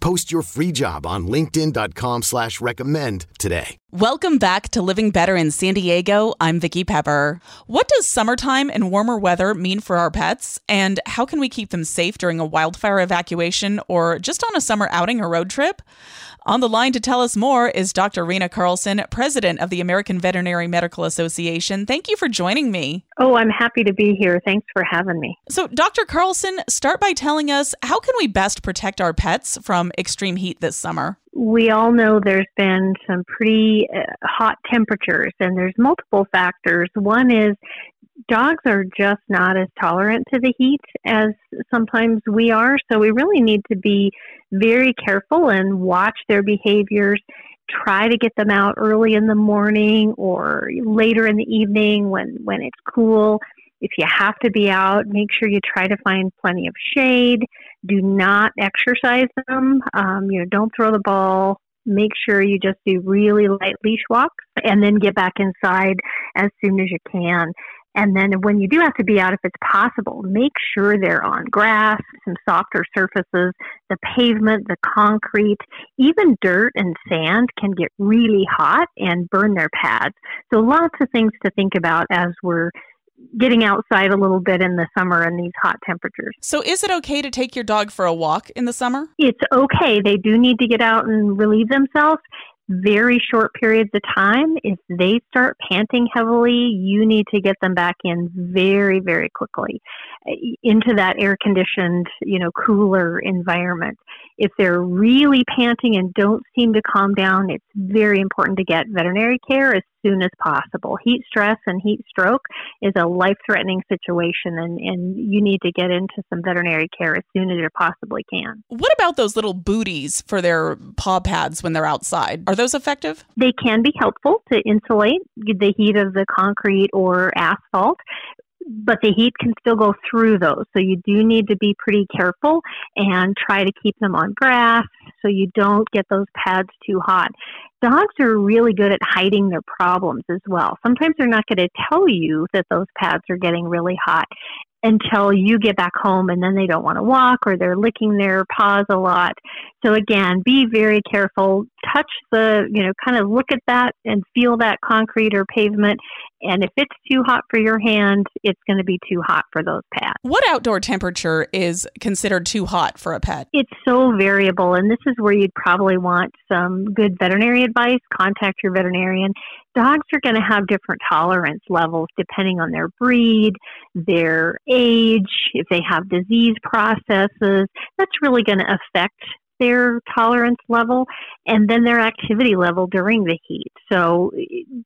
Post your free job on linkedin.com slash recommend today. Welcome back to Living Better in San Diego. I'm Vicki Pepper. What does summertime and warmer weather mean for our pets? And how can we keep them safe during a wildfire evacuation or just on a summer outing or road trip? On the line to tell us more is Dr. Rena Carlson, president of the American Veterinary Medical Association. Thank you for joining me. Oh, I'm happy to be here. Thanks for having me. So, Dr. Carlson, start by telling us how can we best protect our pets from extreme heat this summer? We all know there's been some pretty uh, hot temperatures, and there's multiple factors. One is dogs are just not as tolerant to the heat as sometimes we are. So we really need to be very careful and watch their behaviors. Try to get them out early in the morning or later in the evening when, when it's cool. If you have to be out, make sure you try to find plenty of shade. Do not exercise them. Um, you know, don't throw the ball. Make sure you just do really light leash walks and then get back inside as soon as you can. And then when you do have to be out, if it's possible, make sure they're on grass, some softer surfaces, the pavement, the concrete, even dirt and sand can get really hot and burn their pads. So lots of things to think about as we're getting outside a little bit in the summer in these hot temperatures. So, is it okay to take your dog for a walk in the summer? It's okay. They do need to get out and relieve themselves very short periods of time. If they start panting heavily, you need to get them back in very, very quickly uh, into that air conditioned, you know, cooler environment. If they're really panting and don't seem to calm down, it's very important to get veterinary care as soon as possible. Heat stress and heat stroke is a life threatening situation, and, and you need to get into some veterinary care as soon as you possibly can. What about those little booties for their paw pads when they're outside? Are those effective? They can be helpful to insulate the heat of the concrete or asphalt but the heat can still go through those. So you do need to be pretty careful and try to keep them on grass so you don't get those pads too hot. Dogs are really good at hiding their problems as well. Sometimes they're not going to tell you that those pads are getting really hot until you get back home and then they don't want to walk or they're licking their paws a lot. So again, be very careful. Touch the, you know, kind of look at that and feel that concrete or pavement. And if it's too hot for your hand, it's going to be too hot for those pads. What outdoor temperature is considered too hot for a pet? It's so variable. And this is where you'd probably want some good veterinary advice. Contact your veterinarian. Dogs are going to have different tolerance levels depending on their breed, their age, if they have disease processes. That's really going to affect their tolerance level and then their activity level during the heat. So,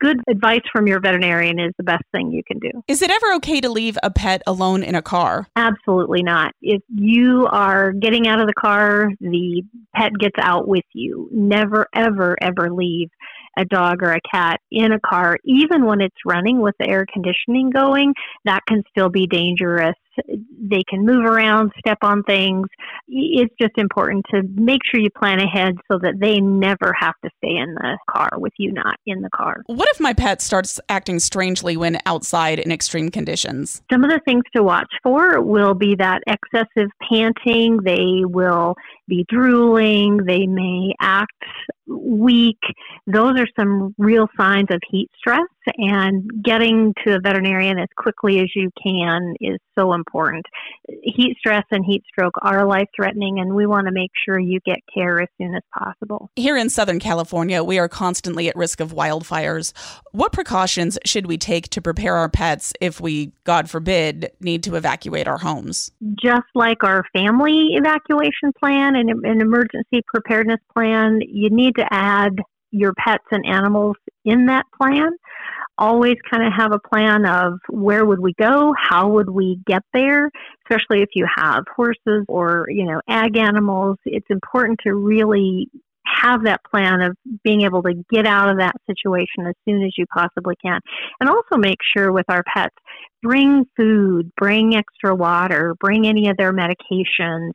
good advice from your veterinarian is the best thing you can do. Is it ever okay to leave a pet alone in a car? Absolutely not. If you are getting out of the car, the pet gets out with you. Never, ever, ever leave a dog or a cat in a car, even when it's running with the air conditioning going, that can still be dangerous they can move around, step on things. It's just important to make sure you plan ahead so that they never have to stay in the car with you not in the car. What if my pet starts acting strangely when outside in extreme conditions? Some of the things to watch for will be that excessive panting. They will be drooling. They may act weak. Those are some real signs of heat stress and getting to a veterinarian as quickly as you can is so important. Heat stress and heat stroke are life threatening, and we want to make sure you get care as soon as possible. Here in Southern California, we are constantly at risk of wildfires. What precautions should we take to prepare our pets if we, God forbid, need to evacuate our homes? Just like our family evacuation plan and an emergency preparedness plan, you to add your pets and animals in that plan. Always kind of have a plan of where would we go, how would we get there, especially if you have horses or, you know, ag animals. It's important to really have that plan of being able to get out of that situation as soon as you possibly can. And also make sure with our pets, bring food, bring extra water, bring any of their medications.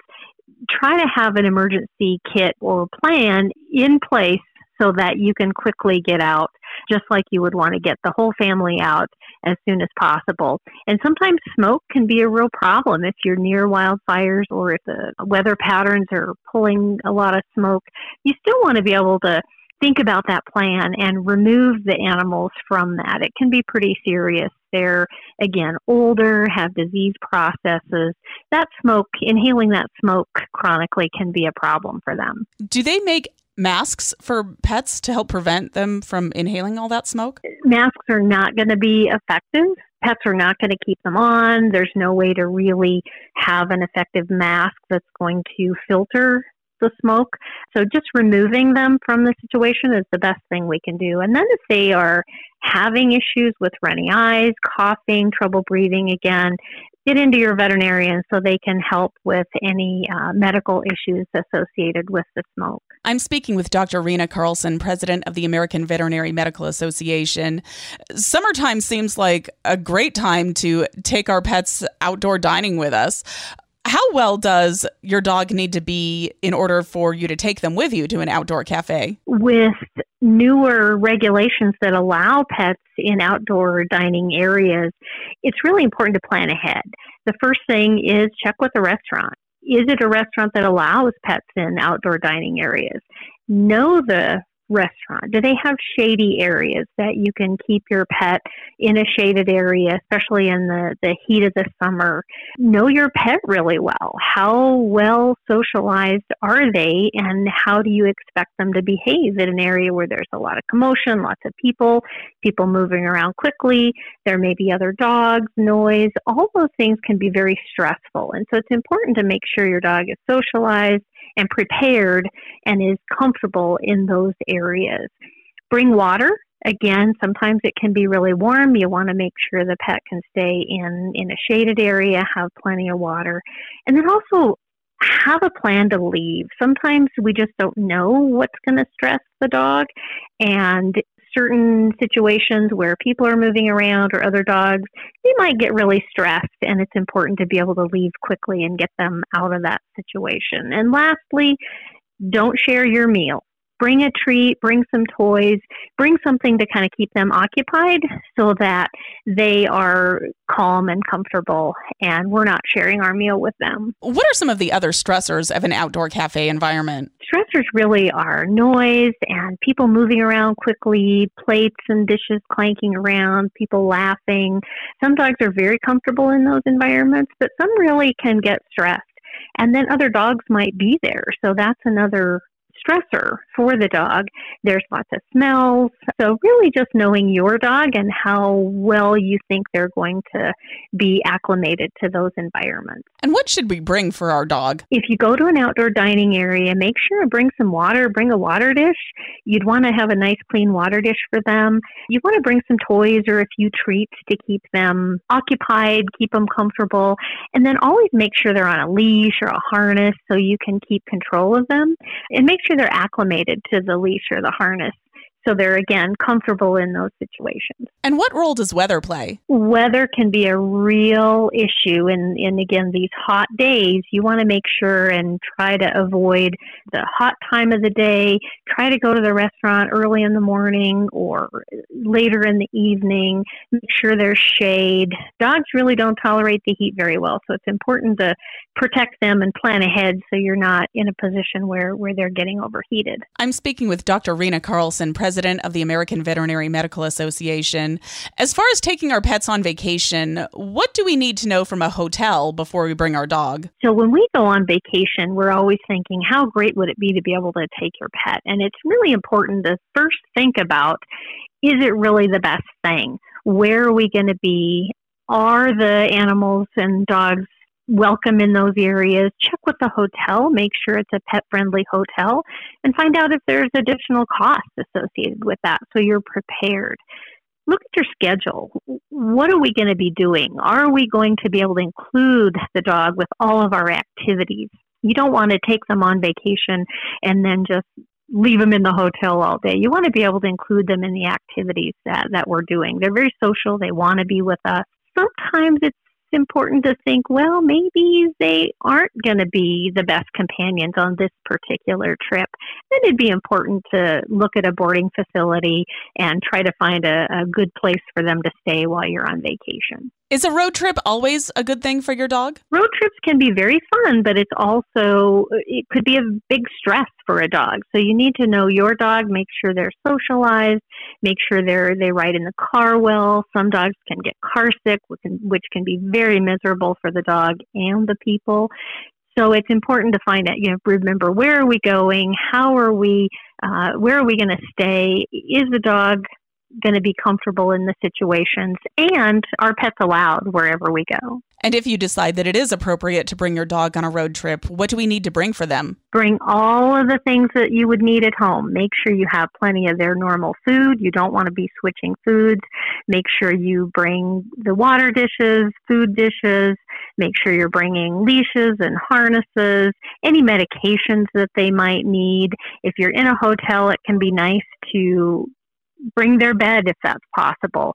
Try to have an emergency kit or plan in place so that you can quickly get out, just like you would want to get the whole family out as soon as possible. And sometimes smoke can be a real problem if you're near wildfires or if the weather patterns are pulling a lot of smoke. You still want to be able to think about that plan and remove the animals from that. It can be pretty serious. They're, again, older, have disease processes. That smoke, inhaling that smoke chronically can be a problem for them. Do they make masks for pets to help prevent them from inhaling all that smoke? Masks are not going to be effective. Pets are not going to keep them on. There's no way to really have an effective mask that's going to filter the smoke. So just removing them from the situation is the best thing we can do. And then if they are having issues with runny eyes, coughing, trouble breathing again, get into your veterinarian so they can help with any uh, medical issues associated with the smoke. I'm speaking with Dr. Rena Carlson, president of the American Veterinary Medical Association. Summertime seems like a great time to take our pets outdoor dining with us. How well does your dog need to be in order for you to take them with you to an outdoor cafe? With newer regulations that allow pets in outdoor dining areas, it's really important to plan ahead. The first thing is check with the restaurant. Is it a restaurant that allows pets in outdoor dining areas? Know the restaurant? Do they have shady areas that you can keep your pet in a shaded area, especially in the, the heat of the summer? Know your pet really well. How well socialized are they, and how do you expect them to behave in an area where there's a lot of commotion, lots of people, people moving around quickly? There may be other dogs, noise. All those things can be very stressful. And so it's important to make sure your dog is socialized and prepared and is comfortable in those areas. Bring water. Again, sometimes it can be really warm. You want to make sure the pet can stay in, in a shaded area, have plenty of water. And then also have a plan to leave. Sometimes we just don't know what's going to stress the dog, and certain situations where people are moving around or other dogs, they might get really stressed, and it's important to be able to leave quickly and get them out of that situation. And lastly, don't share your meal bring a treat, bring some toys, bring something to kind of keep them occupied so that they are calm and comfortable and we're not sharing our meal with them. What are some of the other stressors of an outdoor cafe environment? Stressors really are noise and people moving around quickly, plates and dishes clanking around, people laughing. Some dogs are very comfortable in those environments, but some really can get stressed and then other dogs might be there. So that's another stressor for the dog. There's lots of smells. So, really, just knowing your dog and how well you think they're going to be acclimated to those environments. And what should we bring for our dog? If you go to an outdoor dining area, make sure to bring some water, bring a water dish. You'd want to have a nice clean water dish for them. You want to bring some toys or a few treats to keep them occupied, keep them comfortable, and then always make sure they're on a leash or a harness so you can keep control of them. And make sure they're acclimated to the leash or the harness so they're again comfortable in those situations. And what role does weather play? Weather can be a real issue in, in again these hot days. You want to make sure and try to avoid the hot time of the day. Try to go to the restaurant early in the morning or later in the evening. Make sure there's shade. Dogs really don't tolerate the heat very well, so it's important to protect them and plan ahead so you're not in a position where, where they're getting overheated. I'm speaking with Dr. Rena Carlson, President president of the American Veterinary Medical Association. As far as taking our pets on vacation, what do we need to know from a hotel before we bring our dog? So, when we go on vacation, we're always thinking, how great would it be to be able to take your pet? And it's really important to first think about is it really the best thing? Where are we going to be? Are the animals and dogs welcome in those areas? Check with the hotel, make sure it's a pet friendly hotel, and find out if there's additional costs associated with that so you're prepared. Look at your schedule. What are we going to be doing? Are we going to be able to include the dog with all of our activities? You don't want to take them on vacation and then just leave them in the hotel all day. You want to be able to include them in the activities that, that we're doing. They're very social, they want to be with us. Sometimes it's important to think, well, maybe they aren't going to be the best companions on this particular trip. Then it'd be important to look at a boarding facility and try to find a, a good place for them to stay while you're on vacation. Is a road trip always a good thing for your dog? Road trips can be very fun, but it's also, it could be a big stress for a dog. So you need to know your dog, make sure they're socialized, make sure they're, they ride in the car well. Some dogs can get car sick, which can, which can be very miserable for the dog and the people. So it's important to find out, you know, remember where are we going? How are we, uh, where are we going to stay? Is the dog going to be comfortable in the situations and are pets allowed wherever we go. And if you decide that it is appropriate to bring your dog on a road trip, what do we need to bring for them? Bring all of the things that you would need at home. Make sure you have plenty of their normal food. You don't want to be switching foods. Make sure you bring the water dishes, food dishes. Make sure you're bringing leashes and harnesses, any medications that they might need. If you're in a hotel, it can be nice to bring their bed if that's possible.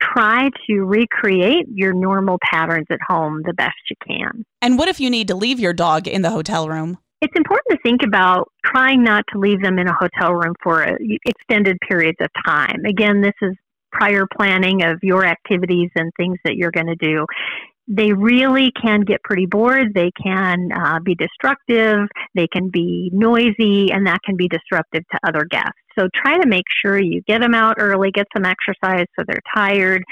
Try to recreate your normal patterns at home the best you can. And what if you need to leave your dog in the hotel room? It's important to think about trying not to leave them in a hotel room for uh, extended periods of time. Again, this is prior planning of your activities and things that you're going to do they really can get pretty bored. They can uh, be destructive. They can be noisy, and that can be disruptive to other guests. So try to make sure you get them out early, get some exercise so they're tired,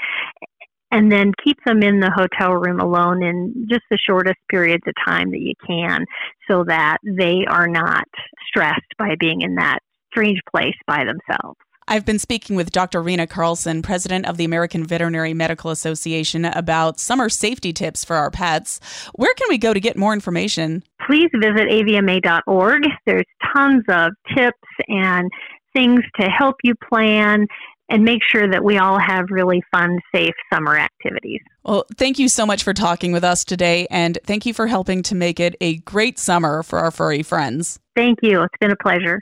and then keep them in the hotel room alone in just the shortest periods of time that you can so that they are not stressed by being in that strange place by themselves. I've been speaking with Dr. Rena Carlson, president of the American Veterinary Medical Association, about summer safety tips for our pets. Where can we go to get more information? Please visit avma.org. There's tons of tips and things to help you plan and make sure that we all have really fun, safe summer activities. Well, thank you so much for talking with us today, and thank you for helping to make it a great summer for our furry friends. Thank you. It's been a pleasure.